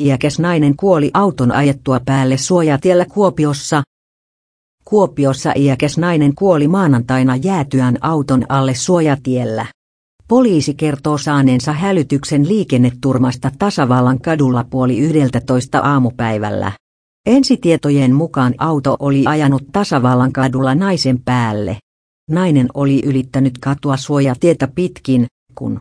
Iäkäs nainen kuoli auton ajettua päälle suojatiellä Kuopiossa. Kuopiossa iäkäs nainen kuoli maanantaina jäätyään auton alle suojatiellä. Poliisi kertoo saaneensa hälytyksen liikenneturmasta tasavallan kadulla puoli yhdeltätoista aamupäivällä. Ensitietojen mukaan auto oli ajanut tasavallan kadulla naisen päälle. Nainen oli ylittänyt katua suojatietä pitkin, kun